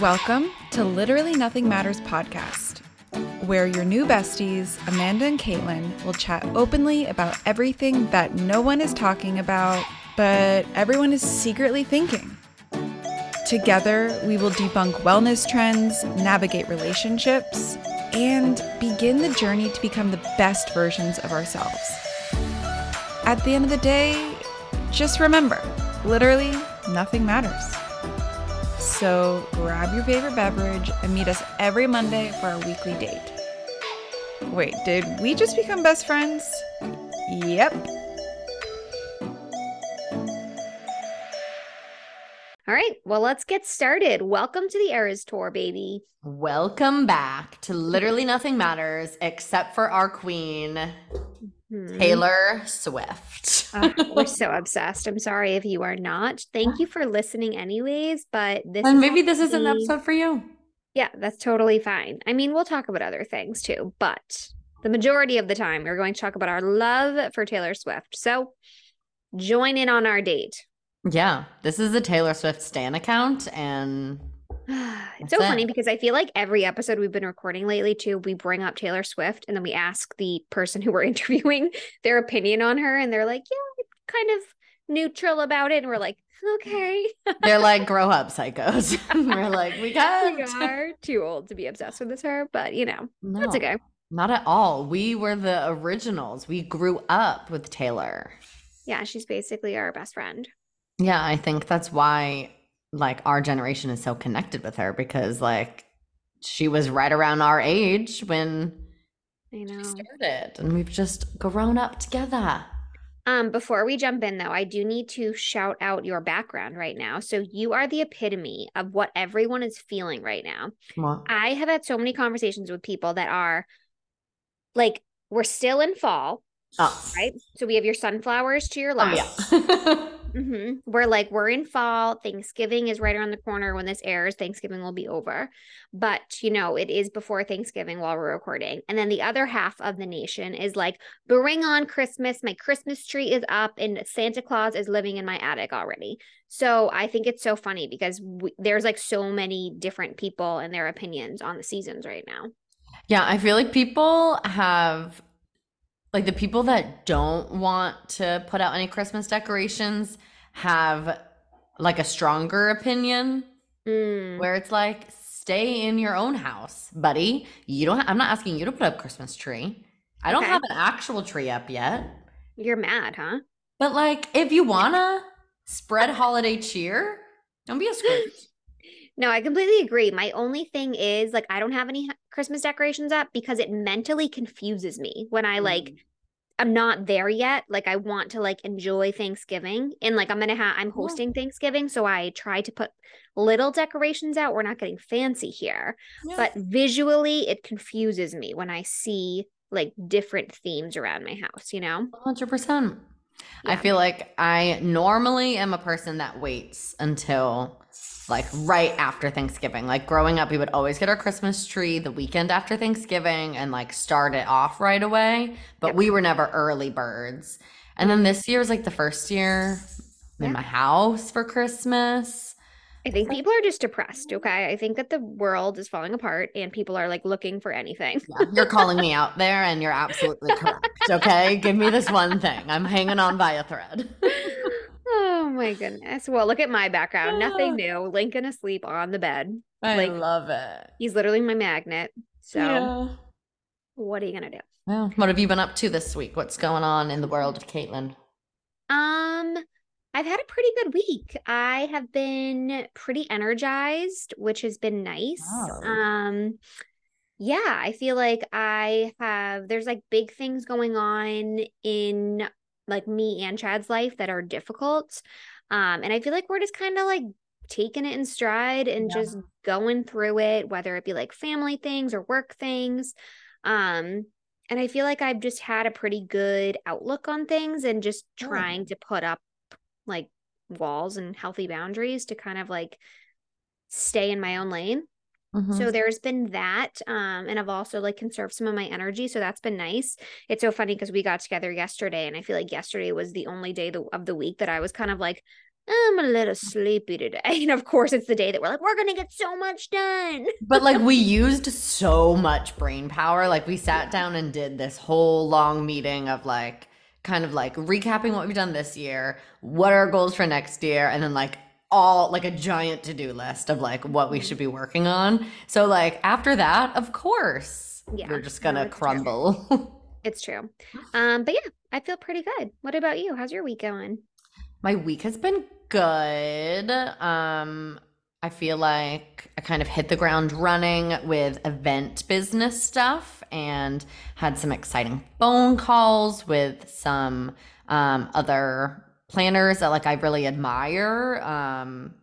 Welcome to Literally Nothing Matters podcast, where your new besties, Amanda and Caitlin, will chat openly about everything that no one is talking about, but everyone is secretly thinking. Together, we will debunk wellness trends, navigate relationships, and begin the journey to become the best versions of ourselves. At the end of the day, just remember literally nothing matters. So grab your favorite beverage and meet us every Monday for our weekly date. Wait, did we just become best friends? Yep. All right, well, let's get started. Welcome to the Eras Tour, baby. Welcome back to Literally Nothing Matters except for our queen, Hmm. Taylor Swift. Ah, we're so obsessed. I'm sorry if you are not. Thank you for listening, anyways. But this and maybe this is an episode for you. Yeah, that's totally fine. I mean, we'll talk about other things too, but the majority of the time, we're going to talk about our love for Taylor Swift. So join in on our date. Yeah, this is a Taylor Swift Stan account, and it's That's so it. funny because I feel like every episode we've been recording lately too, we bring up Taylor Swift and then we ask the person who we're interviewing their opinion on her, and they're like, "Yeah, kind of neutral about it," and we're like, "Okay, they're like grow up psychos. We're like, we we can't. are too old to be obsessed with this her," but you know, No, that's okay. not at all. We were the originals. We grew up with Taylor. Yeah, she's basically our best friend. Yeah, I think that's why like our generation is so connected with her because like she was right around our age when I know. she started and we've just grown up together. Um, before we jump in though, I do need to shout out your background right now. So you are the epitome of what everyone is feeling right now. I have had so many conversations with people that are like, we're still in fall, oh, right? So we have your sunflowers to your oh yeah. hmm We're like, we're in fall. Thanksgiving is right around the corner. When this airs, Thanksgiving will be over. But, you know, it is before Thanksgiving while we're recording. And then the other half of the nation is like, bring on Christmas. My Christmas tree is up and Santa Claus is living in my attic already. So I think it's so funny because we, there's like so many different people and their opinions on the seasons right now. yeah, I feel like people have like the people that don't want to put out any Christmas decorations have like a stronger opinion Mm, where it's like stay in your own house, buddy. You don't I'm not asking you to put up Christmas tree. I don't Okay. have an actual tree up yet. you're mad, huh? But like if you wanna spread holiday cheer, don't be a Scrooge. No, I completely agree. My only thing is like I don't have any Christmas decorations up because it mentally confuses me when I like Mm. I'm not there yet. Like I want to like enjoy Thanksgiving and like I'm to have I'm Yeah. hosting Thanksgiving, so I try to put little decorations out. We're not getting fancy here, Yeah. but visually it confuses me when I see like different themes around my house, you know? 100%. I feel like I normally am a person that waits until like right after Thanksgiving. Like growing up, we would always get our Christmas tree the weekend after Thanksgiving and like start it off right away. But Yep. we were never early birds. And then this year was like the first year Yeah. in my house for Christmas. I think people are just depressed, okay? I think that the world is falling apart and people are like looking for anything. Yeah, you're calling me out there and you're absolutely correct. Okay. Give me this one thing. I'm hanging on by a thread. oh my goodness. Well, look at my background. Nothing new. Lincoln asleep on the bed. I Like, love it. He's literally my magnet. So, Yeah. what are you going to do? Well, what have you been up to this week? What's going on in the world of Caitlin? Um, I've had a pretty good week. I have been pretty energized, which has been nice. Oh. Um, yeah, I feel like I have there's like big things going on in like me and Chad's life that are difficult. Um, and I feel like we're just kind of like taking it in stride and Yeah. just going through it, whether it be like family things or work things. Um, and I feel like I've just had a pretty good outlook on things and just trying to put up like walls and healthy boundaries to kind of like stay in my own lane. Mm-hmm. So there's been that. Um, and I've also like conserved some of my energy. So that's been nice. It's so funny because we got together yesterday and I feel like yesterday was the only day the, of the week that I was kind of like I'm a little sleepy today. And of course, it's the day that we're like, we're going to get so much done. But like we used so much brain power. Like we sat down and did this whole long meeting of like kind of like recapping what we've done this year, what are our goals for next year, and then like all like a giant to-do list of like what we should be working on. So like after that, of course, Yeah, you're just gonna it's true. crumble. It's true. Um, but yeah, I feel pretty good. What about you? How's your week going? My week has been good. Um, I feel like I kind of hit the ground running with event business stuff and had some exciting phone calls with some um, other planners that like I really admire. Um,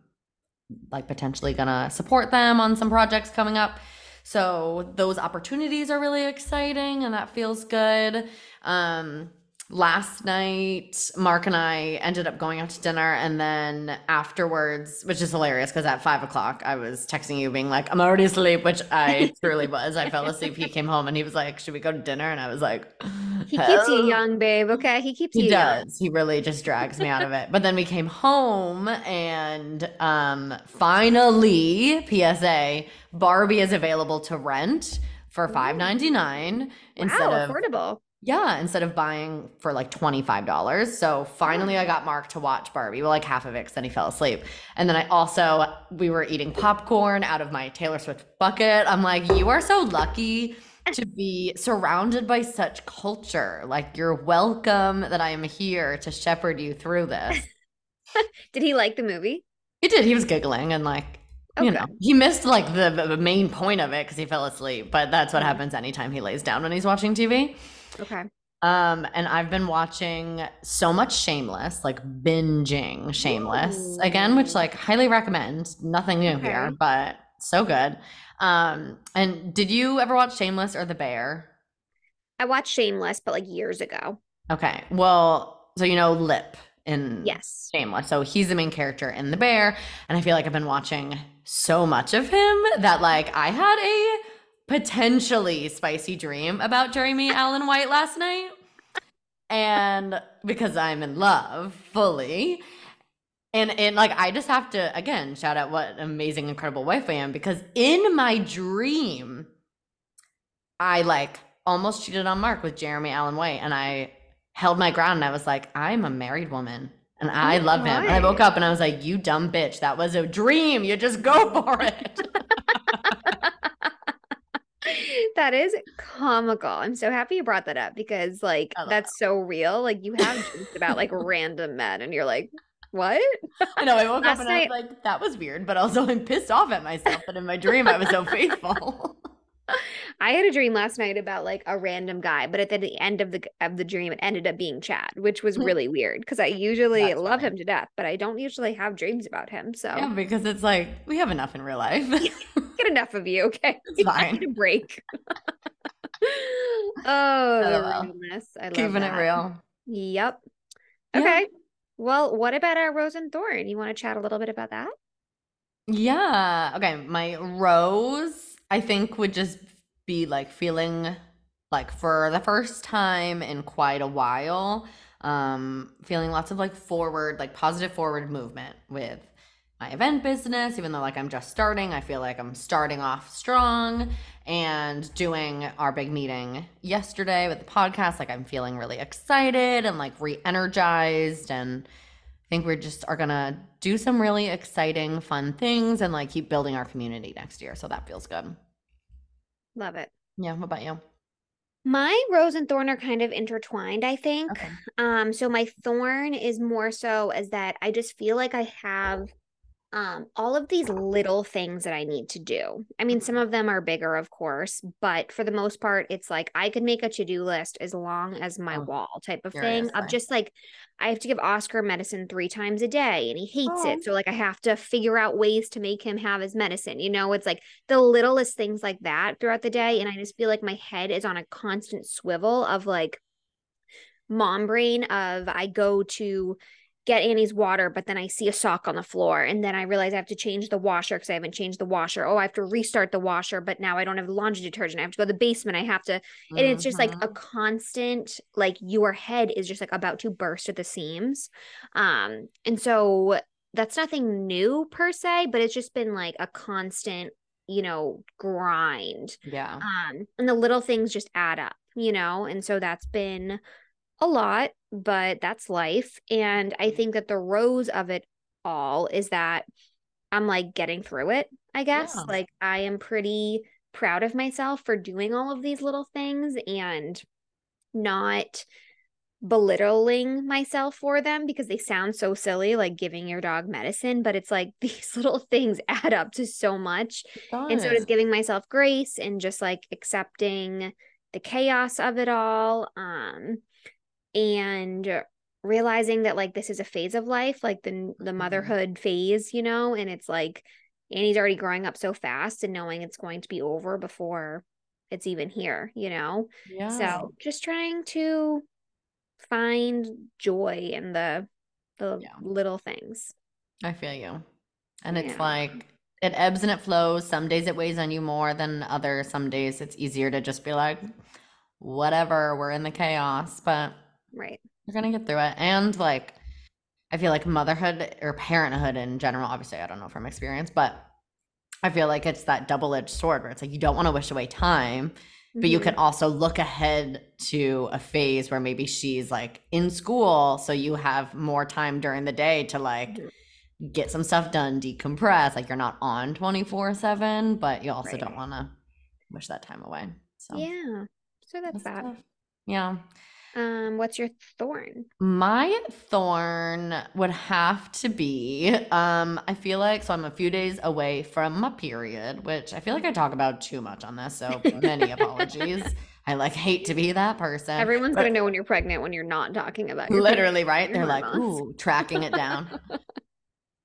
like potentially gonna support them on some projects coming up. So those opportunities are really exciting and that feels good. Um, last night mark and i ended up going out to dinner and then afterwards which is hilarious because at five o'clock i was texting you being like i'm already asleep which i truly was i fell asleep he came home and he was like should we go to dinner and i was like He keeps you young, babe. Okay. He keeps he you young. does. He really just drags me out of it. But then we came home and um finally PSA Barbie is available to rent for five ninety nine instead wow, of affordable. Yeah, instead of buying for like $25. So finally I got Mark to watch Barbie. Well, like half of it because then he fell asleep. And then I also, we were eating popcorn out of my Taylor Swift bucket. I'm like, you are so lucky to be surrounded by such culture. Like, you're welcome that I am here to shepherd you through this. Did he like the movie? He did. He was giggling and like, you know, he missed like the, the main point of it because he fell asleep. But that's what Mhm. happens anytime he lays down when he's watching TV. Okay. Um, and I've been watching so much Shameless, like binging Shameless again, which like highly recommend. Nothing new here, but so good. Um, and did you ever watch Shameless or The Bear? I watched Shameless, but like years ago. Okay, well, so you know Lip in Yes. Shameless. So he's the main character in The Bear, and I feel like I've been watching so much of him that like I had a potentially spicy dream about Jeremy Allen White last night. And because I'm in love fully. And and like I just have to again shout out what amazing, incredible wife I am because in my dream, I like almost cheated on Mark with Jeremy Allen White, and I held my ground and I was like, I'm a married woman and I oh, love him. And I woke up and I was like, You dumb bitch, that was a dream. You just go for it. that is comical. I'm so happy you brought that up because like that's so real. Like you have dreams about like random men and you're like, what? I know I woke Last up and I was like, that was weird, but also I'm pissed off at myself that in my dream I was so faithful. I had a dream last night about like a random guy, but at the end of the of the dream, it ended up being Chad, which was Hmm. really weird because I usually That's love funny. him to death, but I don't usually have dreams about him. So yeah, because it's like we have enough in real life. get enough of you, okay? It's I fine. need a break. oh, realness. I love Keeping it real. Yep. Yeah. Okay. Well, what about our rose and thorn? You want to chat a little bit about that? Yeah. Okay. My rose, I think, would just be like feeling like for the first time in quite a while, um, feeling lots of like forward, like positive forward movement with my event business, even though like I'm just starting, I feel like I'm starting off strong and doing our big meeting yesterday with the podcast. Like I'm feeling really excited and like re energized and think we just are gonna do some really exciting, fun things and like keep building our community next year. So that feels good. Love it. Yeah. What about you? My rose and thorn are kind of intertwined, I think. Okay. Um, so my thorn is more so as that I just feel like I have um all of these little things that I need to do. I mean, some of them are bigger, of course, but for the most part, it's like I could make a to-do list as long as my Oh, wall type of thing of just like I have to give Oscar medicine three times a day and he hates Oh. it. So like I have to figure out ways to make him have his medicine. You know, it's like the littlest things like that throughout the day. And I just feel like my head is on a constant swivel of like mom brain of I go to get Annie's water, but then I see a sock on the floor. And then I realize I have to change the washer because I haven't changed the washer. Oh, I have to restart the washer, but now I don't have laundry detergent. I have to go to the basement. I have to and it's just like a Mhm. constant like your head is just like about to burst at the seams um and so that's nothing new per se, but it's just been like a constant, you know, grind. Yeah. Um, and the little things just add up, you know, and so that's been a lot, but that's life. And I think that the rose of it all is that I'm like getting through it, I guess. Yeah. Like I am pretty proud of myself for doing all of these little things and not belittling myself for them because they sound so silly, like giving your dog medicine, but it's like these little things add up to so much. And so just giving myself grace and just like accepting the chaos of it all. Um, and realizing that like this is a phase of life, like the the Mhm. motherhood phase, you know, and it's like Annie's already growing up so fast and knowing it's going to be over before it's even here, you know. yeah. So just trying to find joy in the the Yeah. little things. I feel you. And it's Yeah. like it ebbs and it flows. Some days it weighs on you more than others. Some days it's easier to just be like, whatever, we're in the chaos, but Right. you're gonna get through it. And like I feel like motherhood or parenthood in general, obviously I don't know from experience, but I feel like it's that double-edged sword where it's like you don't want to wish away time, but you Mhm. can also look ahead to a phase where maybe she's like in school so you have more time during the day to like Mhm. get some stuff done decompress like you're not on 24/7 but you also Right. don't want to wish that time away so Yeah. So that's that's that. tough. yeah Um, what's your thorn? my thorn would have to be um I feel like so I'm a few days away from my period which I feel like I talk about too much on this so many apologies I like hate to be that person Everyone's gonna know when you're pregnant when you're not talking about literally period, right they're like hormones. ooh tracking it down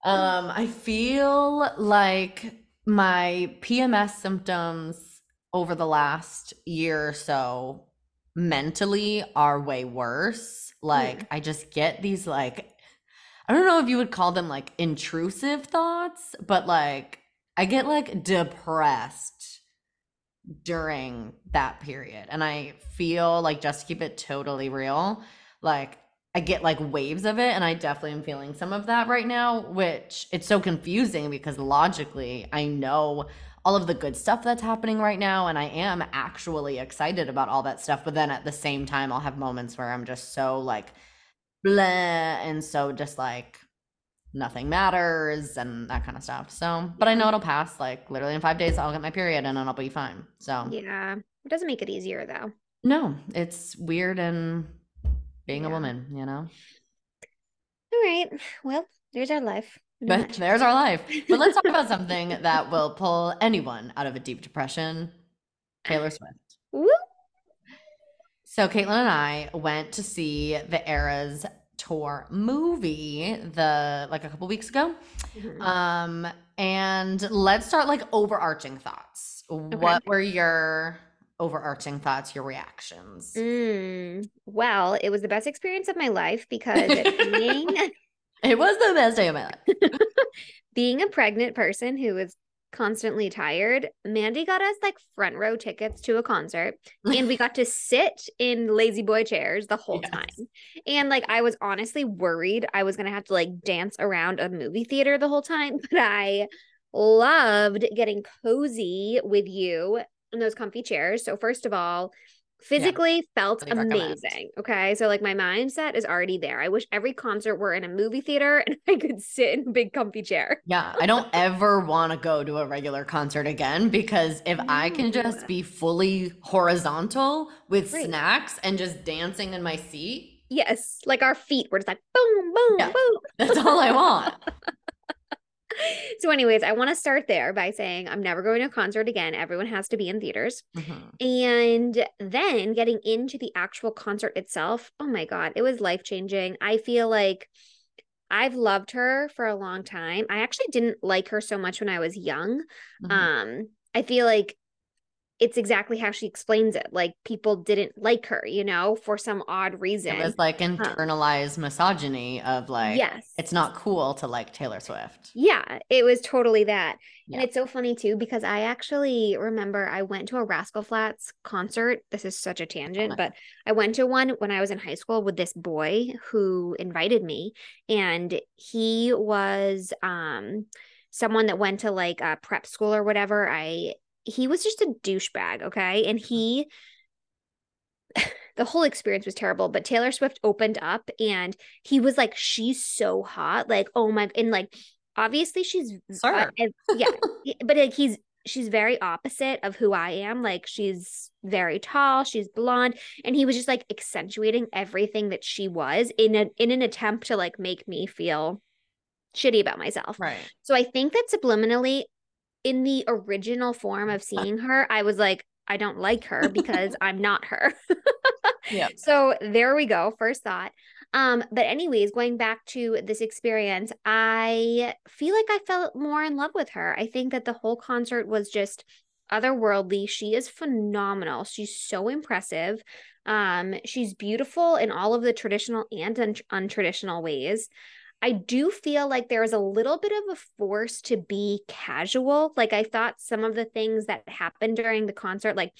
um i feel like my pms symptoms over the last year or so mentally are way worse. Hmm. Like i just get these like i don't know if you would call them like intrusive thoughts but like i get like depressed during that period and i feel like just to keep it totally real like I get like waves of it and I definitely am feeling some of that right now, which it's so confusing because logically I know all of the good stuff that's happening right now and I am actually excited about all that stuff, but then at the same time I'll have moments where I'm just so like blah and so just like nothing matters and that kind of stuff. So, but I know it'll pass like literally in 5 days I'll get my period and then I'll be fine. So, Yeah. It doesn't make it easier though. no, it's weird and being a woman, you know. All right. Well, there's our life. But there's our life. But let's talk about something that will pull anyone out of a deep depression Taylor Swift. Woo! So, Caitlin and I went to see the Eras tour movie the like a couple weeks ago. Mhm. Um, and let's start like overarching thoughts. What were your overarching thoughts, your reactions? Mm, well, it was the best experience of my life because being It was the best day of my life. being a pregnant person who is constantly tired, Mandy got us like front row tickets to a concert and we got to sit in La-Z-Boy chairs the whole Yes. time. And like I was honestly worried I was going to have to like dance around a movie theater the whole time, but I loved getting cozy with you in those comfy chairs. So first of all, physically felt amazing. Okay. So like my mindset is already there. I wish every concert were in a movie theater and I could sit in a big comfy chair. Yeah, I don't ever want to go to a regular concert again because if I can just mm. be fully horizontal with Right. snacks and just dancing in my seat, Yes. Like our feet were just like boom, boom, Yeah. boom. that's all I want. So, anyways, I want to start there by saying I'm never going to a concert again. Everyone has to be in theaters. Mhm. And then getting into the actual concert itself, oh my God, it was life changing. I feel like I've loved her for a long time. I actually didn't like her so much when I was young. Mhm. Um, I feel like it's exactly how she explains it. Like people didn't like her, you know, for some odd reason. It was like internalized misogyny of like, yes, it's not cool to like Taylor Swift. Yeah, it was totally that. Yeah. And it's so funny too because I actually remember I went to a Rascal Flatts concert. This is such a tangent, but I went to one when I was in high school with this boy who invited me and he was um someone that went to like a prep school or whatever. I he was just a douchebag, okay? And he the whole experience was terrible, but Taylor Swift opened up and he was like, She's so hot. Like, oh my, and like, obviously she's, uh, yeah, but like, he's, she's very opposite of who I am. Like, she's very tall, she's blonde, and he was just like accentuating everything that she was in a, in an attempt to like make me feel shitty about myself. Right. So I think that subliminally, in the original form of seeing her, I was like, I don't like her because I'm not her. yeah. So there we go. First thought. Um, but anyways, going back to this experience, I feel like I felt more in love with her. I think that the whole concert was just otherworldly. She is phenomenal. She's so impressive. Um, she's beautiful in all of the traditional and un- untraditional ways. I do feel like there was a little bit of a force to be casual. Like I thought some of the things that happened during the concert, like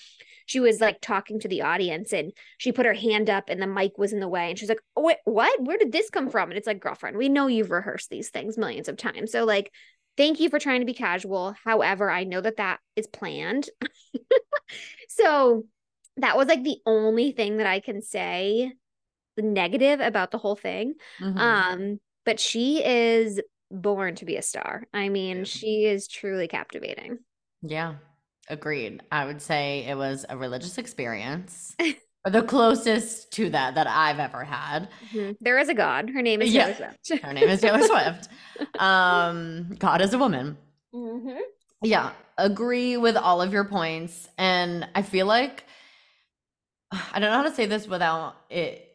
she was like talking to the audience and she put her hand up and the mic was in the way and she's like, oh, wait, what? Where did this come from? And it's like, girlfriend, we know you've rehearsed these things millions of times. So like, thank you for trying to be casual. However, I know that that is planned. so that was like the only thing that I can say negative about the whole thing. Mm-hmm. Um, but she is born to be a star. I mean, she is truly captivating. Yeah, agreed. I would say it was a religious experience. the closest to that that I've ever had. Mm-hmm. There is a God. Her name is Taylor yeah. Swift. Her name is Taylor Swift. Um, God is a woman. Mm-hmm. Yeah, agree with all of your points, and I feel like I don't know how to say this without it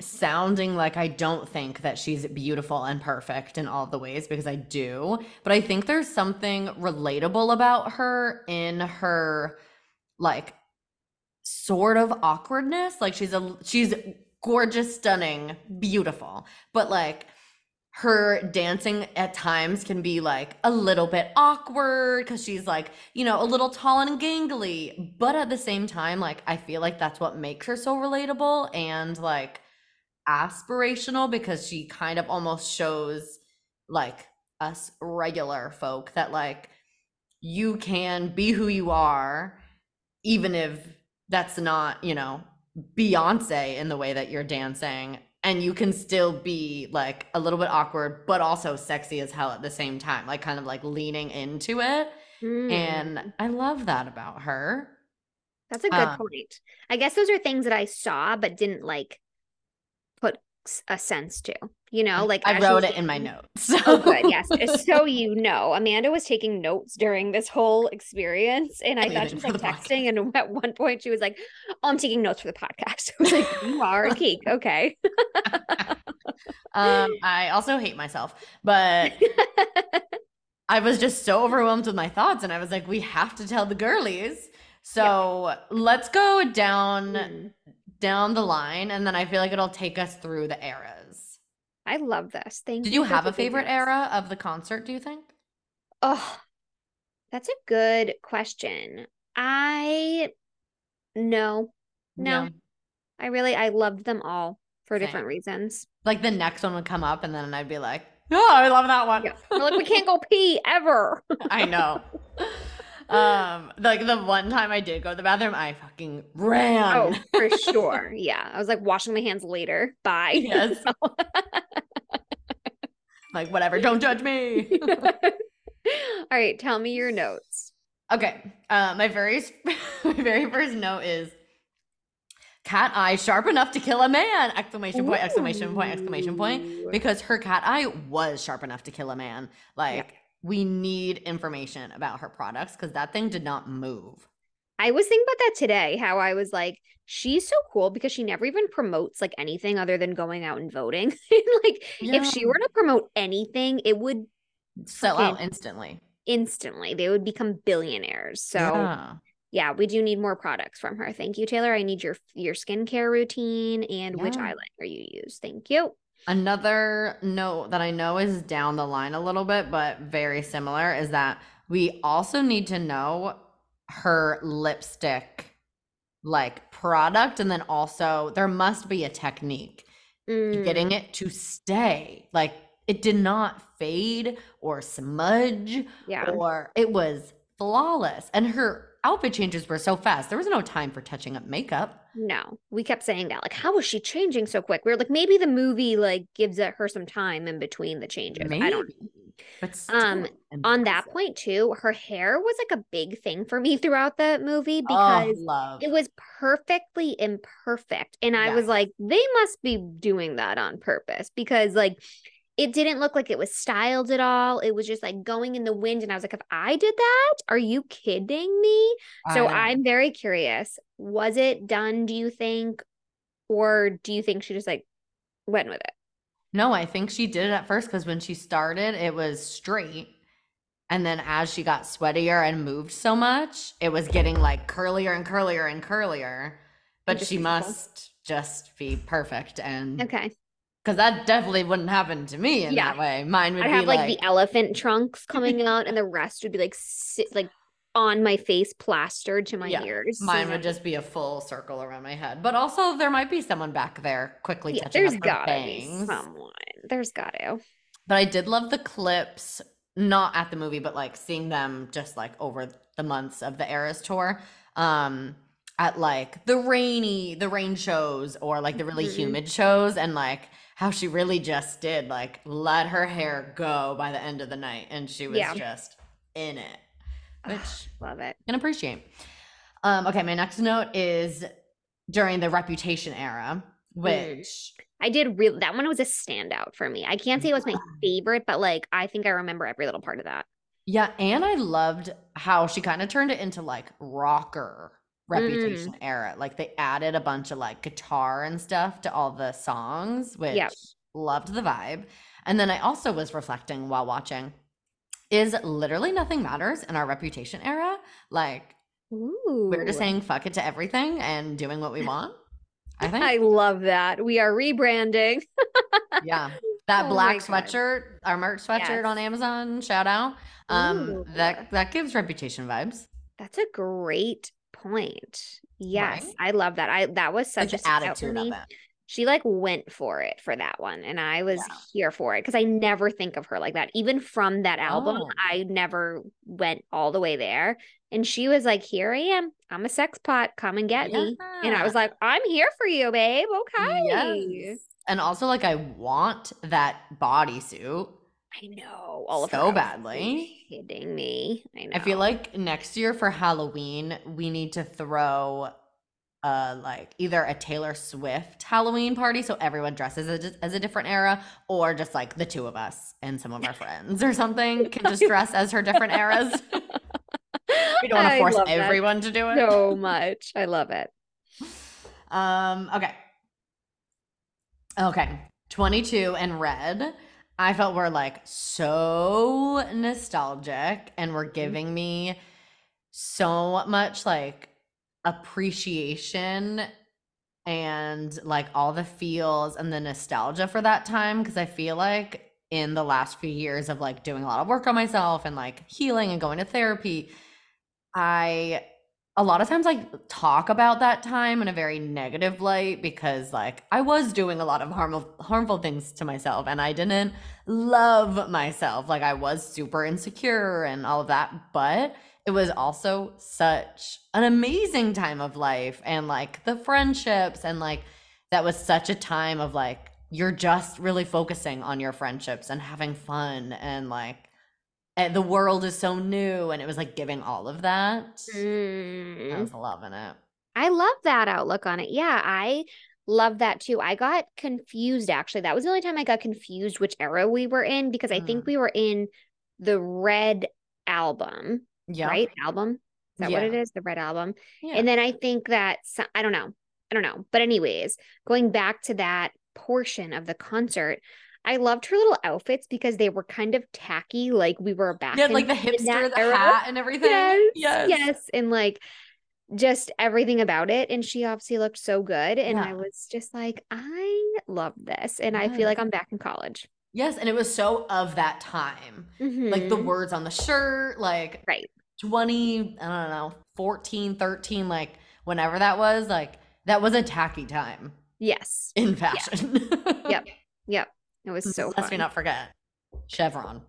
sounding like I don't think that she's beautiful and perfect in all the ways because I do, but I think there's something relatable about her in her like sort of awkwardness. Like she's a she's gorgeous, stunning, beautiful, but like her dancing at times can be like a little bit awkward because she's like, you know, a little tall and gangly. But at the same time, like, I feel like that's what makes her so relatable and like aspirational because she kind of almost shows like us regular folk that like you can be who you are even if that's not you know beyonce in the way that you're dancing and you can still be like a little bit awkward but also sexy as hell at the same time like kind of like leaning into it. Mm. and i love that about her. That's a good um, point. I guess those are things that i saw but didn't like a sense to you know like i wrote it in my notes so. oh good yes so you know amanda was taking notes during this whole experience and i, I thought she was like texting podcast. and at one point she was like oh i'm taking notes for the podcast i was like you are a geek okay um i also hate myself but i was just so overwhelmed with my thoughts and i was like we have to tell the girlies so yeah. let's go down mm down the line and then I feel like it'll take us through the eras. I love this. Thank you. Did you, you have a favorite era of the concert, do you think? Oh, that's a good question. I no. No. I really I loved them all for Same. different reasons. Like the next one would come up and then I'd be like, "Oh, I love that one." Yeah. like we can't go pee ever. I know. um like the one time I did go to the bathroom, I fucking ran. Oh, for sure. Yeah. I was like washing my hands later. Bye. Yes. like whatever, don't judge me. All right, tell me your notes. Okay. Uh, my very my very first note is cat eye sharp enough to kill a man exclamation point exclamation point exclamation point because her cat eye was sharp enough to kill a man like we need information about her products because that thing did not move. I was thinking about that today, how I was like, she's so cool because she never even promotes like anything other than going out and voting. like, yeah. if she were to promote anything, it would sell out instantly. Instantly. They would become billionaires. So, yeah. yeah, we do need more products from her. Thank you, Taylor. I need your your skincare routine and which eyeliner you use. Thank you. Another note that I know is down the line a little bit, but very similar, is that we also need to know her lipstick like product. And then also, there must be a technique Mm, getting it to stay. Like, it did not fade or smudge, yeah. or it was flawless. And her outfit changes were so fast. There was no time for touching up makeup. No, we kept saying that. Like, how was she changing so quick? We were like, maybe the movie like gives her some time in between the changes. Maybe. I don't know. But still Um, On that point too, her hair was like a big thing for me throughout the movie Oh, because love. it was perfectly imperfect. And I was like, they must be doing that on purpose because like it didn't look like it was styled at all. It was just like going in the wind. And I was like, if I did that, are you kidding me? So I know. I'm very curious. Was it done, do you think? Or do you think she just like went with it? No, I think she did it at first because when she started, it was straight. And then as she got sweatier and moved so much, it was getting like curlier and curlier and curlier. But she must just be perfect. And Okay. Because that definitely wouldn't happen to me in Yeah. that way. Mine would I'd be have like, like, the elephant trunks coming out, and the rest would be like sit, like on my face, plastered to my Yeah, ears. mine would just be a full circle around my head. But also, there might be someone back there quickly Yeah, touching there's gotta bangs. be someone. There's gotta. But I did love the clips, not at the movie, but like seeing them just like over the months of the Eras tour. Um at like the rainy, the rain shows or like the really Mhm. humid shows and like how she really just did like let her hair go by the end of the night and she was Yeah. just in it. Which Love it. and appreciate. Um, okay, my next note is during the reputation era, which I did real that one was a standout for me. I can't say it was my favorite, but like I think I remember every little part of that. Yeah, and I loved how she kind of turned it into like rocker reputation era. Like they added a bunch of like guitar and stuff to all the songs, which loved the vibe. And then I also was reflecting while watching is literally nothing matters in our reputation era. Like Ooh. we're just saying fuck it to everything and doing what we want. I think. I love that. We are rebranding. yeah. That Oh black sweatshirt, our merch sweatshirt on Amazon, shout out. Um Ooh. that that gives reputation vibes. That's a great point. Yes, Right? I love that. I that was such Like a the for attitude of it. She like went for it for that one, and I was Yeah. here for it because I never think of her like that. Even from that album, Oh. I never went all the way there. And she was like, "Here I am. I'm a sex pot. Come and get me." And I was like, "I'm here for you, babe. Okay." Yes. And also like I want that bodysuit. I know all of So badly. Kidding me. I know. I feel like next year for Halloween, we need to throw uh like either a Taylor Swift Halloween party so everyone dresses as, as a different era or just like the two of us and some of our friends or something can just dress as her different eras. we don't want to force everyone to do it. so much. I love it. Um, okay. Okay. 22 and red. I felt were like so nostalgic and were mm-hmm. giving me so much like appreciation and like all the feels and the nostalgia for that time because I feel like in the last few years of like doing a lot of work on myself and like healing and going to therapy, I a lot of times I talk about that time in a very negative light because like I was doing a lot of harmful harmful things to myself and I didn't love myself. Like I was super insecure and all of that, but it was also such an amazing time of life and like the friendships and like that was such a time of like you're just really focusing on your friendships and having fun and like the world is so new and it was like giving all of that I Mm. was loving it. I love that outlook on it. Yeah, I love that too. I got confused actually. That was the only time I got confused which era we were in because I think Mm. we were in the Red album, Yeah. right? Album. Is that what it is? The Red album. Yeah. And then I think that I don't know. I don't know. But anyways, going back to that portion of the concert, I loved her little outfits because they were kind of tacky, like we were back. yeah, in- like the hipster, the era. hat and everything. Yes, Yes. yes, and like just everything about it. And she obviously looked so good. And Yeah. I was just like, I love this. And I feel like I'm back in college. Yes, and it was so of that time. Like the Mhm. words on the shirt, like Right. 20, I don't know, 14, 13, like whenever that was, like that was a tacky time Yes. in fashion. Yep. Yep. It was so Let's me not forget. Chevron,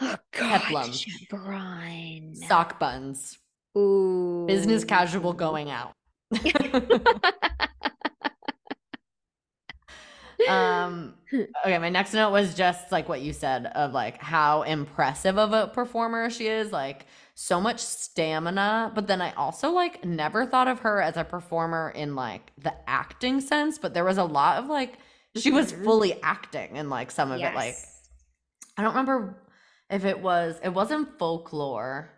Oh God, Peplum. Chevron. sock buns, Ooh. business casual going out. um okay my next note was just like what you said of like how impressive of a performer she is like so much stamina but then i also like never thought of her as a performer in like the acting sense but there was a lot of like she was fully acting in like some of it like i don't remember if it was it wasn't folklore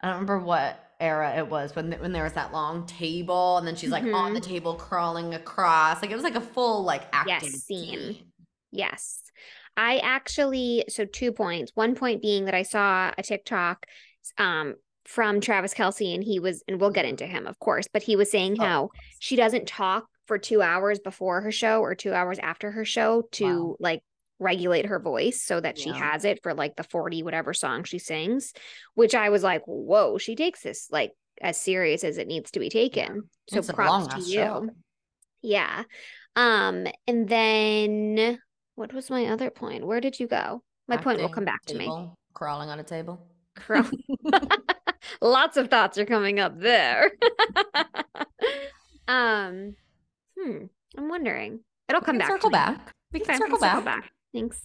i don't remember what era it was when when there was that long table and then she's like on the table crawling across like it was like a full like acting Yes, scene. scene. Yes. I actually, so two points. One point being that I saw a TikTok um, from Travis Kelce, and he was, and we'll get into him, of course, but he was saying Oh, how she doesn't talk for two hours before her show or two hours after her show to Wow. like regulate her voice so that she Yeah. has it for like the 40 whatever song she sings, which I was like, whoa, she takes this like as serious as it needs to be taken. So It's props to you. show. Yeah. Um, and then what was my other point? Where did you go? My point will come back to me. crawling on a table Lots of thoughts are coming up there. um, hmm, I'm wondering. It'll We come back. circle back we can circle back. Thanks.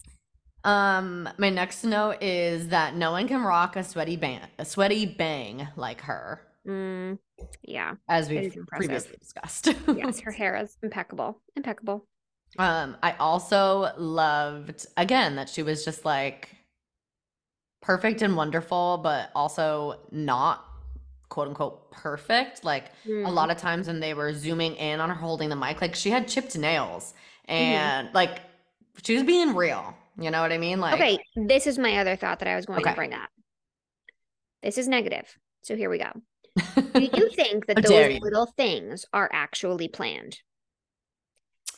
um my next note is that no one can rock a sweaty bang a sweaty bang like her Mm, yeah. as we've previously discussed Yes, her hair is impeccable. Impeccable. Um, I also loved again that she was just like perfect and wonderful, but also not quote unquote perfect. Like a Mm, lot of times when they were zooming in on her holding the mic, like she had chipped nails Mm-hmm. and like she was being real. You know what I mean? Like Okay, this is my other thought that I was going Okay. to bring up. This is negative. So here we go. Do you think that those little things are actually planned?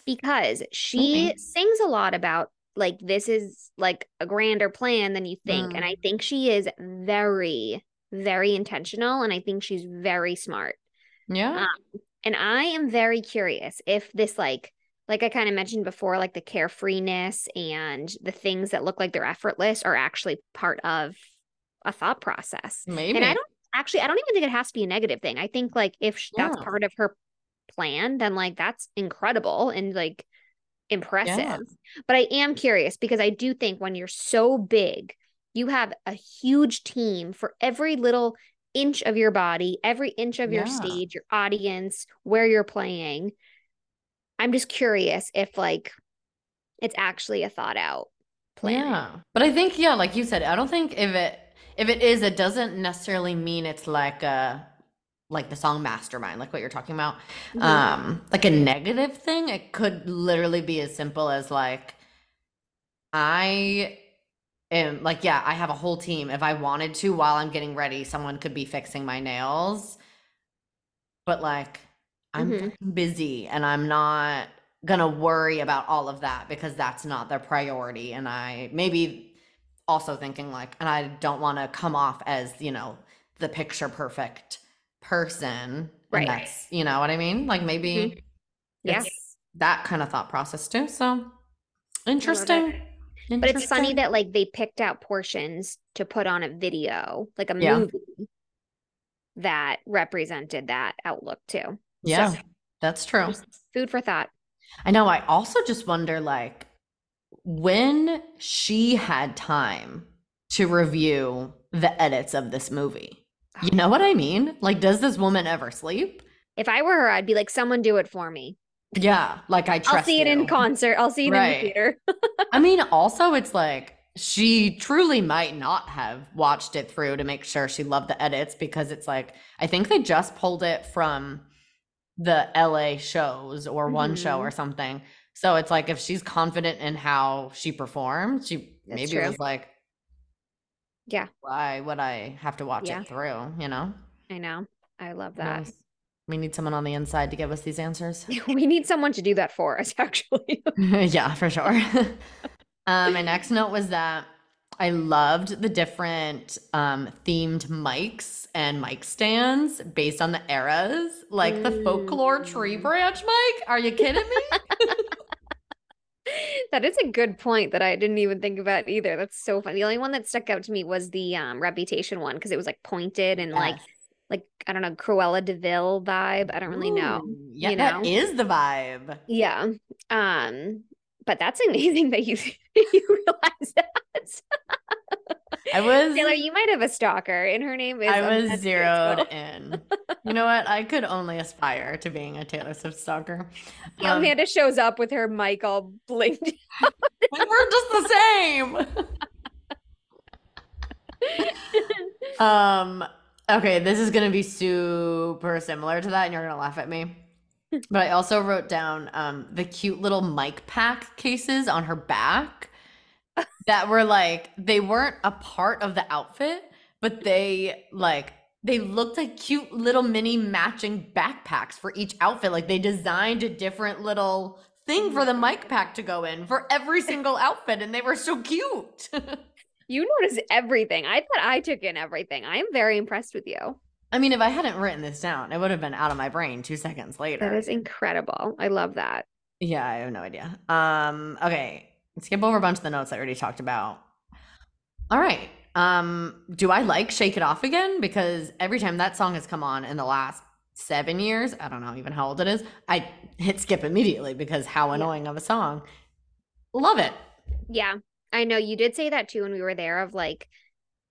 Because she sings a lot about like this is like a grander plan than you think. And I Mm. think she is very, very intentional. And I think she's very smart. yeah. Um, and I am very curious if this like like I kind of mentioned before, like the carefreeness and the things that look like they're effortless are actually part of a thought process. Maybe. And I don't actually, I don't even think it has to be a negative thing. I think like if sh- that's part of her plan, then like that's incredible and like impressive. But I am curious because I do think when you're so big, you have a huge team for every little inch of your body, every inch of your Yeah. stage, your audience, where you're playing. I'm just curious if like it's actually a thought out plan. Yeah. But I think, yeah, like you said, I don't think if it if it is, it doesn't necessarily mean it's like a like the song Mastermind, like what you're talking about. Um, like a negative thing. It could literally be as simple as like I am like, yeah, I have a whole team. If I wanted to while I'm getting ready, someone could be fixing my nails. But like I'm Mhm. busy and I'm not gonna worry about all of that because that's not their priority. And I maybe also thinking like, and I don't want to come off as, you know, the picture perfect person. Right. And that's, you know what I mean? Like maybe Yeah. it's that kind of thought process too. So interesting. But it's funny that like they picked out portions to put on a video, like a Yeah. movie that represented that outlook too. Yeah, So, that's true. food for thought. I know. I also just wonder like when she had time to review the edits of this movie. You know what I mean? Like, does this woman ever sleep? If I were her, I'd be like, someone do it for me. Yeah, like I trust I'll see it in concert. I'll see it in the theater. I mean, also, it's like she truly might not have watched it through to make sure she loved the edits because it's like, I think they just pulled it from the LA shows or one show Mhm. or something. So it's like, if she's confident in how she performed, she That's maybe true. was like, Yeah. why would I have to watch Yeah. it through? You know? I know. I love that. Yes. We need someone on the inside to give us these answers. we need someone to do that for us, actually. yeah, for sure. um, my next note was that I loved the different um, themed mics and mic stands based on the eras, like the folklore tree Mm. branch mic. Are you kidding me? that is a good point that I didn't even think about either. That's so funny. The only one that stuck out to me was the um, reputation one because it was like pointed and Yes. like I don't know Cruella de Vil vibe. I don't really know. Yeah, you that know? is the vibe. Yeah. Um, but that's amazing that you you realize that. I was Taylor, you might have a stalker, and her name is. I was zeroed in. You know what? I could only aspire to being a Taylor Swift stalker. Yeah, Um, Amanda shows up with her mic all blinked. we're just the same. Um, okay, this is gonna be super similar to that, and you're gonna laugh at me. But I also wrote down um the cute little mic pack cases on her back that were like they weren't a part of the outfit, but they like they looked like cute little mini matching backpacks for each outfit. Like they designed a different little thing for the mic pack to go in for every single outfit, and they were so cute. You notice everything. I thought I took in everything. I am very impressed with you. I mean, if I hadn't written this down, it would have been out of my brain two seconds later. That is incredible. I love that. yeah, I have no idea. Um, okay, skip over a bunch of the notes I already talked about. All right. Um, do I like Shake It Off again? Because every time that song has come on in the last seven years, I don't know even how old it is, I hit skip immediately because how Yeah. annoying of a song. Love it. Yeah, I know you did say that too when we were there. Of like,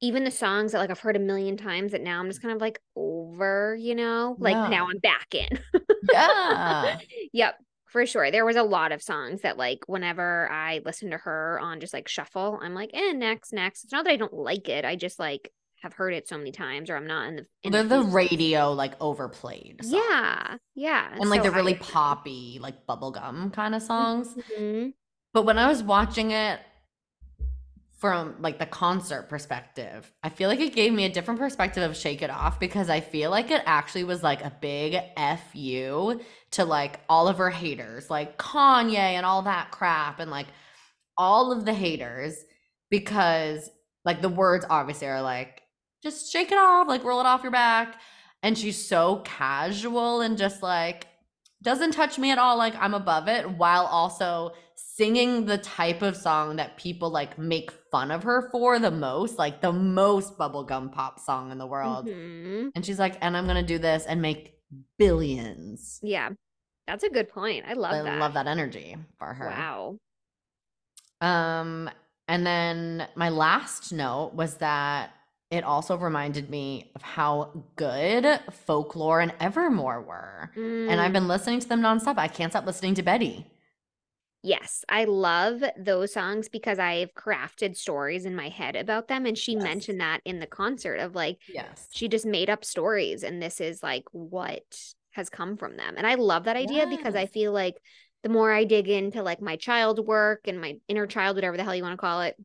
even the songs that like I've heard a million times that now I'm just kind of like over. You know, like Yeah. now I'm back in. Yeah. Yep, for sure. There was a lot of songs that like whenever I listen to her on just like shuffle, I'm like, eh, next, next. It's not that I don't like it. I just like have heard it so many times, or I'm not in the. In They're the mood. radio like overplayed. songs. Yeah, yeah. And like so the really I- poppy, like bubblegum kind of songs. Mhm. But when I was watching it from like the concert perspective, I feel like it gave me a different perspective of Shake It Off because I feel like it actually was like a big fu to like all of her haters, like Kanye and all that crap, and like all of the haters because like the words obviously are like, just shake it off, like roll it off your back. And she's so casual and just like, doesn't touch me at all like i'm above it while also singing the type of song that people like make fun of her for the most like the most bubblegum pop song in the world Mhm. and she's like and i'm gonna do this and make billions Yeah, that's a good point. I love i that. I love that energy for her Wow. um and then my last note was that it also reminded me of how good folklore and evermore were and i've Mm. been listening to them nonstop i can't stop listening to betty Yes, I love those songs because I've crafted stories in my head about them. And she Yes. mentioned that in the concert of like, yes she just made up stories and this is like what has come from them. And I love that idea because I feel like the more I dig into like my child work and my inner child, whatever the hell you want to call it,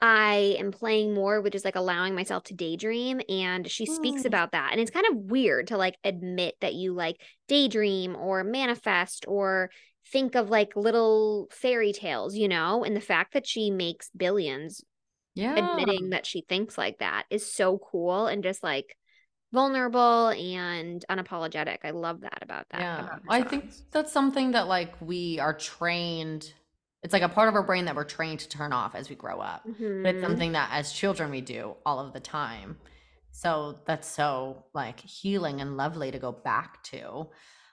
I am playing more with just like allowing myself to daydream. And she speaks Mm. about that. And it's kind of weird to like admit that you like daydream or manifest or think of like little fairy tales, you know? And the fact that she makes billions yeah admitting that she thinks like that is so cool and just like vulnerable and unapologetic. I love that about that. Yeah, about I think that's something that like we are trained. It's like a part of our brain that we're trained to turn off as we grow up. But Mhm. it's something that as children we do all of the time. So that's so like healing and lovely to go back to.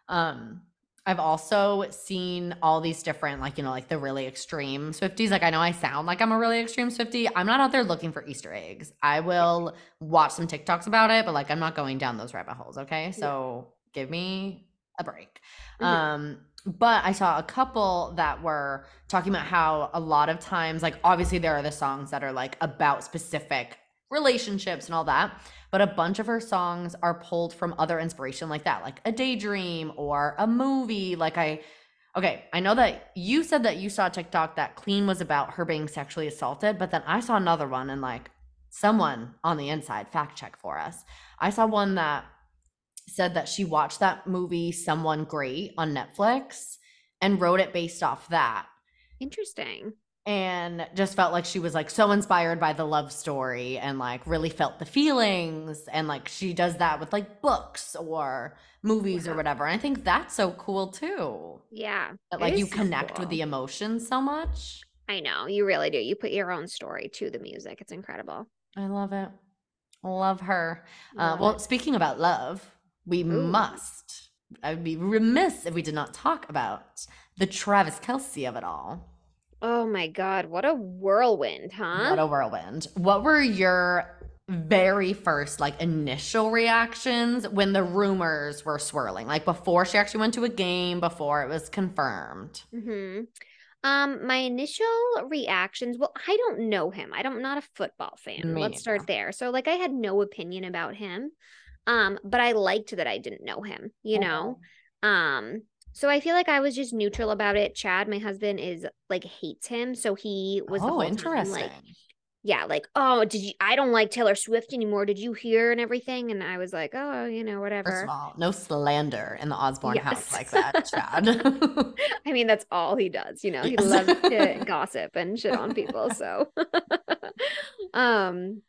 Um I've also seen all these different like you know like the really extreme Swifties. Like I know I sound like I'm a really extreme Swiftie. I'm not out there looking for Easter eggs. I will watch some TikToks about it, but like I'm not going down those rabbit holes, okay? So give me a break. Mhm. Um, but I saw a couple that were talking about how a lot of times, like obviously there are the songs that are like about specific relationships and all that, but a bunch of her songs are pulled from other inspiration like that, like a daydream or a movie. Like I Okay, I know that you said that you saw TikTok that Clean was about her being sexually assaulted, but then I saw another one and like someone on the inside fact check for us. I saw one that said that she watched that movie Someone Great on Netflix and wrote it based off that Interesting. And just felt like she was like so inspired by the love story and like really felt the feelings and like she does that with like books or movies or whatever and i think that's so cool too Yeah. that like you so connect with the emotions so much I know. You really do. You put your own story to the music. It's incredible. i love it love her uh, well it. speaking about love we Ooh. must i would be remiss if we did not talk about the travis kelce of it all Oh my God. What a whirlwind, huh? What a whirlwind. What were your very first like initial reactions when the rumors were swirling? Like before she actually went to a game, before it was confirmed. hmm Um, my initial reactions, well, I don't know him. I don't, I'm not a football fan. Me Let's start neither. there. So like I had no opinion about him. Um, but I liked that I didn't know him, you know? Um, so I feel like I was just neutral about it. Chad, my husband, is like hates him. So he was the Oh, whole time interesting. like, yeah, like, oh, did you I don't like Taylor Swift anymore. Did you hear and everything? And I was like, oh, you know, whatever. First of all, no slander in the Osborne house like that, Chad. I mean, that's all he does, you know. He Yes. loves to gossip and shit on people. So, um,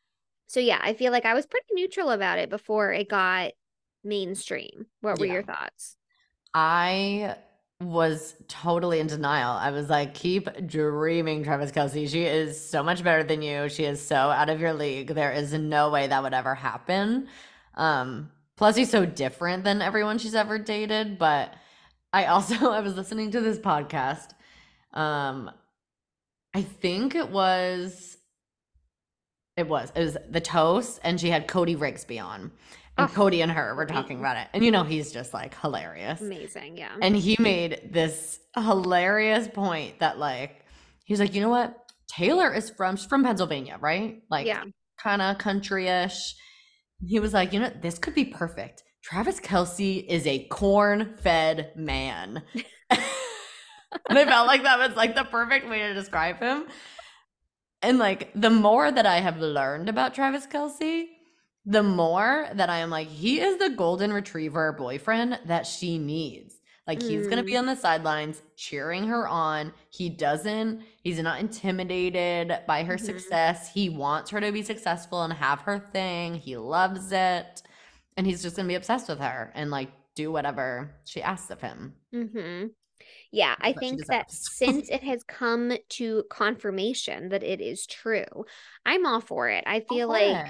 so yeah, I feel like I was pretty neutral about it before it got mainstream. What were Yeah. your thoughts? I was totally in denial. I was like, keep dreaming, Travis Kelce. She is so much better than you. She is so out of your league. There is no way that would ever happen. Um, plus he's so different than everyone she's ever dated. But I also I was listening to this podcast. Um, I think it was it was it was the toast, and she had Cody Rigsby on. And Oh, Cody and her were talking about it. And you know, he's just like hilarious. Amazing, yeah. And he made this hilarious point that like he's like, you know what? Taylor is from she's from Pennsylvania, right? Like Yeah. kind of country-ish. He was like, you know, this could be perfect. Travis Kelce is a corn-fed man. and I felt like that was like the perfect way to describe him. And like the more that I have learned about Travis Kelce, the more that I am like, he is the golden retriever boyfriend that she needs. Like he's gonna be on the sidelines cheering her on. He doesn't, he's not intimidated by her Mhm. success. He wants her to be successful and have her thing. He loves it. And he's just gonna be obsessed with her and like do whatever she asks of him. Mm-hmm. Yeah, I But think that since it has come to confirmation that it is true, I'm all for it. I feel like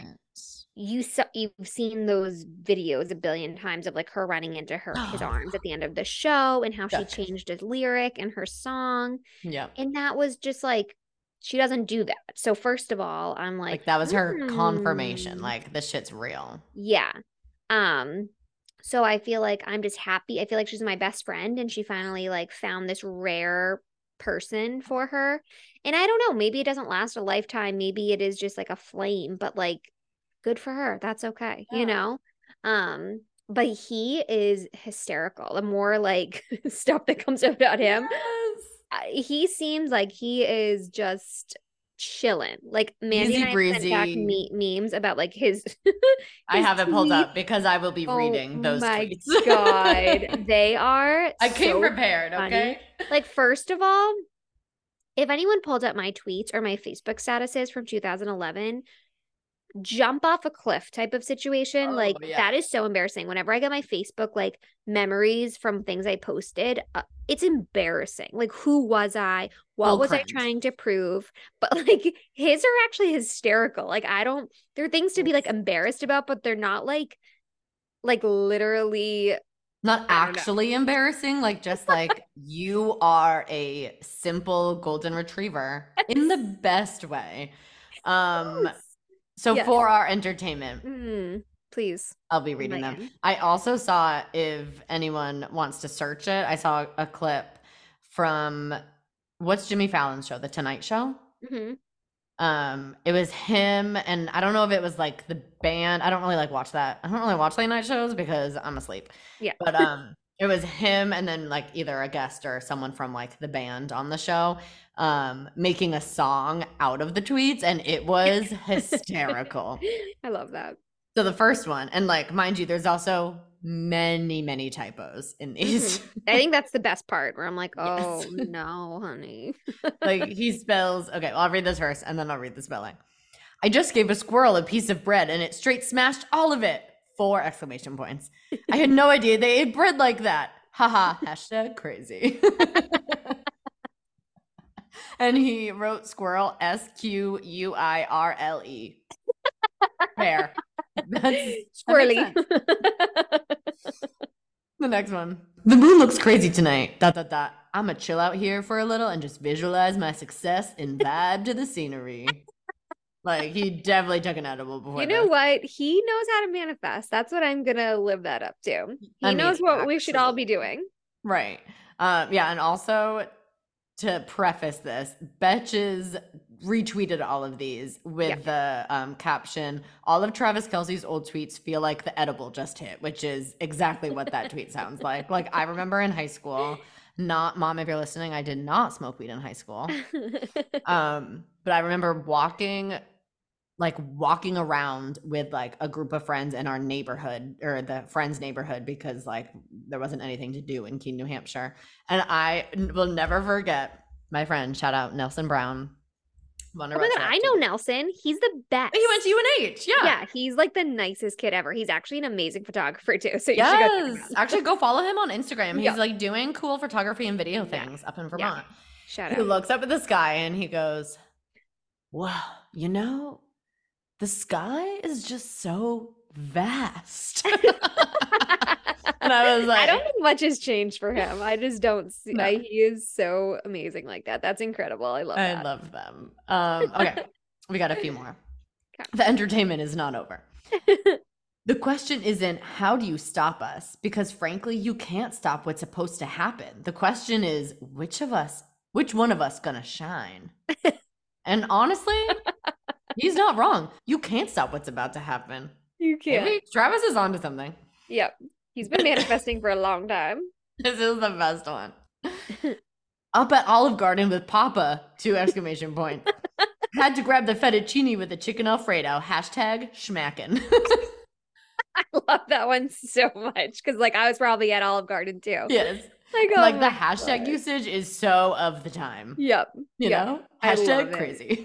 you saw you've seen those videos a billion times of like her running into her his arms at the end of the show and how she changed his lyric and her song. yeah. And that was just like she doesn't do that. So first of all, I'm like, Like that was her confirmation. "Hmm." Like this shit's real. Yeah. Um so I feel like I'm just happy. I feel like she's my best friend and she finally like found this rare person for her. And I don't know, maybe it doesn't last a lifetime, maybe it is just like a flame, but like good for her. That's okay, Yeah. you know? Um but he is hysterical. The more like stuff that comes out about him, Yes. He seems like he is just chilling. Like Mandy Easy and I sent back me- memes about like his I have it pulled up because I will be Oh reading those my tweets. God, they are. I came prepared, funny. okay? Like, first of all, if anyone pulled up my tweets or my Facebook statuses from 2011, jump off a cliff type of situation. Oh, like, yeah. that is so embarrassing. Whenever I get my Facebook, like, memories from things I posted, uh, it's embarrassing. Like, who was I? What was I trying to prove? But, like, his are actually hysterical. Like, I don't, there are things to be, like, embarrassed about, but they're not, like, like literally Not don't know. actually embarrassing, like just like you are a simple golden retriever in the best way. Um so for our entertainment, Mm, please. I'll be reading them. I also saw if anyone wants to search it, I saw a clip from what's Jimmy Fallon's show, The Tonight Show. Mhm. Um, it was him, and I don't know if it was like the band. I don't really like watch that. I don't really watch late night shows because I'm asleep. Yeah. But um, it was him, and then like either a guest or someone from like the band on the show, um, making a song out of the tweets, and it was hysterical. I love that. So the first one, and like mind you, there's also many, many typos in these. Mhm. I think that's the best part where I'm like, oh Yes. no, honey. like he spells okay, well, I'll read this first and then I'll read the spelling. I just gave a squirrel a piece of bread and it straight smashed all of it. Four exclamation points. I had no idea they ate bread like that. Haha. Hashtag crazy. and he wrote squirrel S Q U I R L E. Fair. That's that Squirrely. sense. The next one. The moon looks crazy tonight. Dot dot dot. I'ma chill out here for a little and just visualize my success and vibe to the scenery. Like he definitely took an edible before. you know this. what? He knows how to manifest. That's what I'm gonna live that up to. He I knows mean, what we should all be doing. Right. Um, yeah, and also to preface this, Betches retweeted all of these with the um, caption, all of Travis Kelce's old tweets feel like the edible just hit, which is exactly what that tweet sounds like. Like I remember in high school, not mom, if you're listening, I did not smoke weed in high school. Um, but I remember walking like walking around with like a group of friends in our neighborhood or the friends neighborhood because like there wasn't anything to do in Keene, New Hampshire. And I will never forget my friend, shout out Nelson Brown. Wonder oh my god, I know. Nelson. He's the best. He went to UNH. Yeah. Yeah, he's like the nicest kid ever. He's actually an amazing photographer too. So you should go Yes. Actually, go follow him on Instagram. He's Yeah. like doing cool photography and video Yeah. things up in Yeah. Vermont. Shout He out. looks up at the sky and he goes, Wow, you know, the sky is just so vast. and I was like, I don't think much has changed for him. I just don't see. No. I, he is so amazing like that. That's incredible. I love I that. love them. Um, okay, we got a few more. Okay. The entertainment is not over. The question isn't how do you stop us? Because frankly, you can't stop what's supposed to happen. The question is which of us, which one of us gonna shine? and honestly, he's not wrong. You can't stop what's about to happen. you can't. Maybe Travis is onto something. Yep. He's been manifesting for a long time. This is the best one. Up at Olive Garden with Papa, two exclamation point. Had to grab the fettuccine with the chicken Alfredo. Hashtag schmackin'. I love that one so much because, like, I was probably at Olive Garden too. yes. Like, oh like the hashtag God. usage is so of the time. Yep. You yeah, know? Hashtag crazy.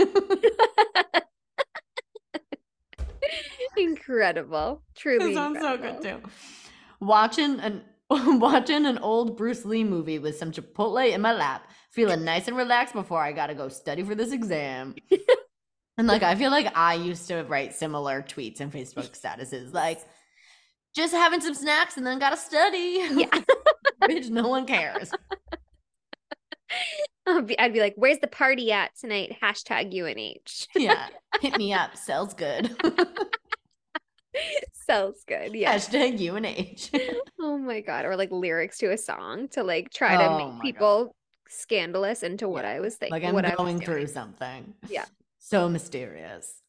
Incredible. Truly. this one's so good too. Watching an watching an old Bruce Lee movie with some Chipotle in my lap, feeling nice and relaxed before I gotta go study for this exam. and like I feel like I used to write similar tweets and Facebook statuses, like just having some snacks and then gotta study. Yeah. Bitch, no one cares. I'd be, I'd be like, where's the party at tonight? Hashtag UNH. Yeah. Hit me up. Sells good. Sounds good. Yeah. Hashtag UNH. Oh my God. Or like lyrics to a song to like try to Oh make God. people scandalous into what Yeah. I was thinking. like I'm what I was going through something. Yeah. So mysterious.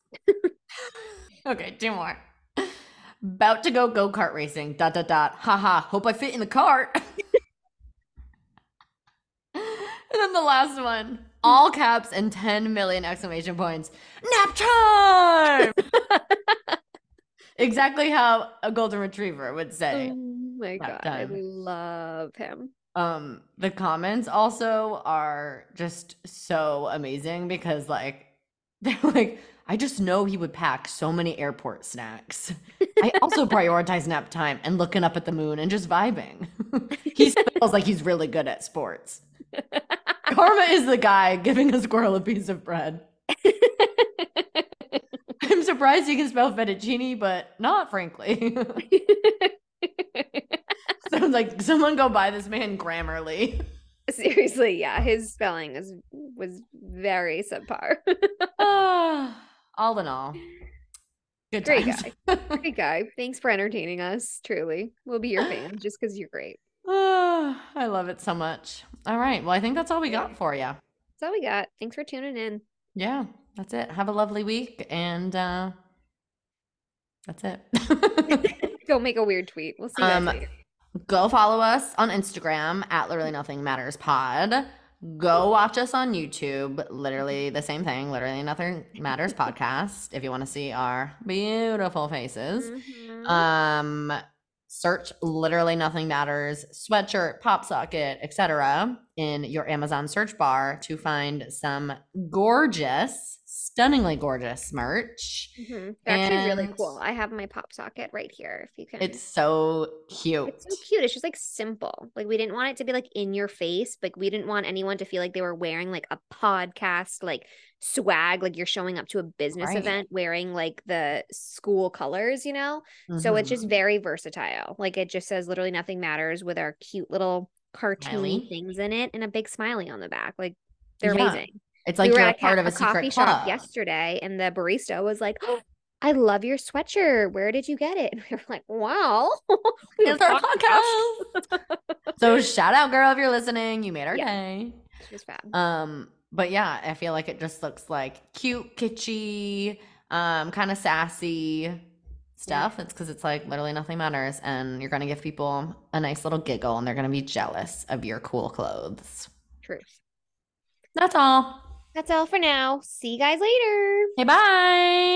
okay, two more. About to go go kart racing. Dot dot dot. Haha. Hope I fit in the cart. and then the last one. All caps and 10 million exclamation points. Nap time! Exactly how a golden retriever would say. Oh my God. I love him. Um, the comments also are just so amazing because like they're like, I just know he would pack so many airport snacks. I also prioritize nap time and looking up at the moon and just vibing. he feels like he's really good at sports. Karma is the guy giving a squirrel a piece of bread. I'm surprised he can spell fettuccine, but not frankly. Sounds like someone go buy this man Grammarly. Seriously, yeah. His spelling is was very subpar. Ah, all in all, good Great times. guy. Great guy. Thanks for entertaining us. Truly. We'll be your fan just because you're great. I love it so much. All right, well, I think that's all we got for you. That's all we got. Thanks for tuning in. Yeah, that's it. Have a lovely week, and uh, that's it. Go make a weird tweet. We'll see you Um, later. Go follow us on Instagram at literally nothing matters pod. Go watch us on YouTube. Literally the same thing. Literally nothing matters podcast. If you want to see our beautiful faces. Mhm. Um, search literally nothing matters sweatshirt pop socket etc in your amazon search bar to find some gorgeous stunningly gorgeous merch Mhm. They're actually really cool. I have my pop socket right here. If you can, it's so cute It's so cute. It's just like simple. Like we didn't want it to be like in your face. Like we didn't want anyone to feel like they were wearing like a podcast like swag, like you're showing up to a business Right. event wearing like the school colors, you know? So it's just Mhm. very versatile. Like it just says literally nothing matters with our cute little cartoony things in it and a big smiley on the back. Like they're Yeah. amazing. It's like we were you're a part of a, secret coffee shop yesterday and the barista was like, "Oh, I love your sweatshirt. Where did you get it? And we were like, wow. we It's our podcast." so shout out girl if you're listening you made our Yeah. day It was fab. Um, but yeah, I feel like it just looks like cute, kitschy, um, kind of sassy stuff. It's because it's like literally nothing matters, and you're gonna give people a nice little giggle, and they're gonna be jealous of your cool clothes. Truth. That's all. That's all for now. See you guys later. Hey, bye.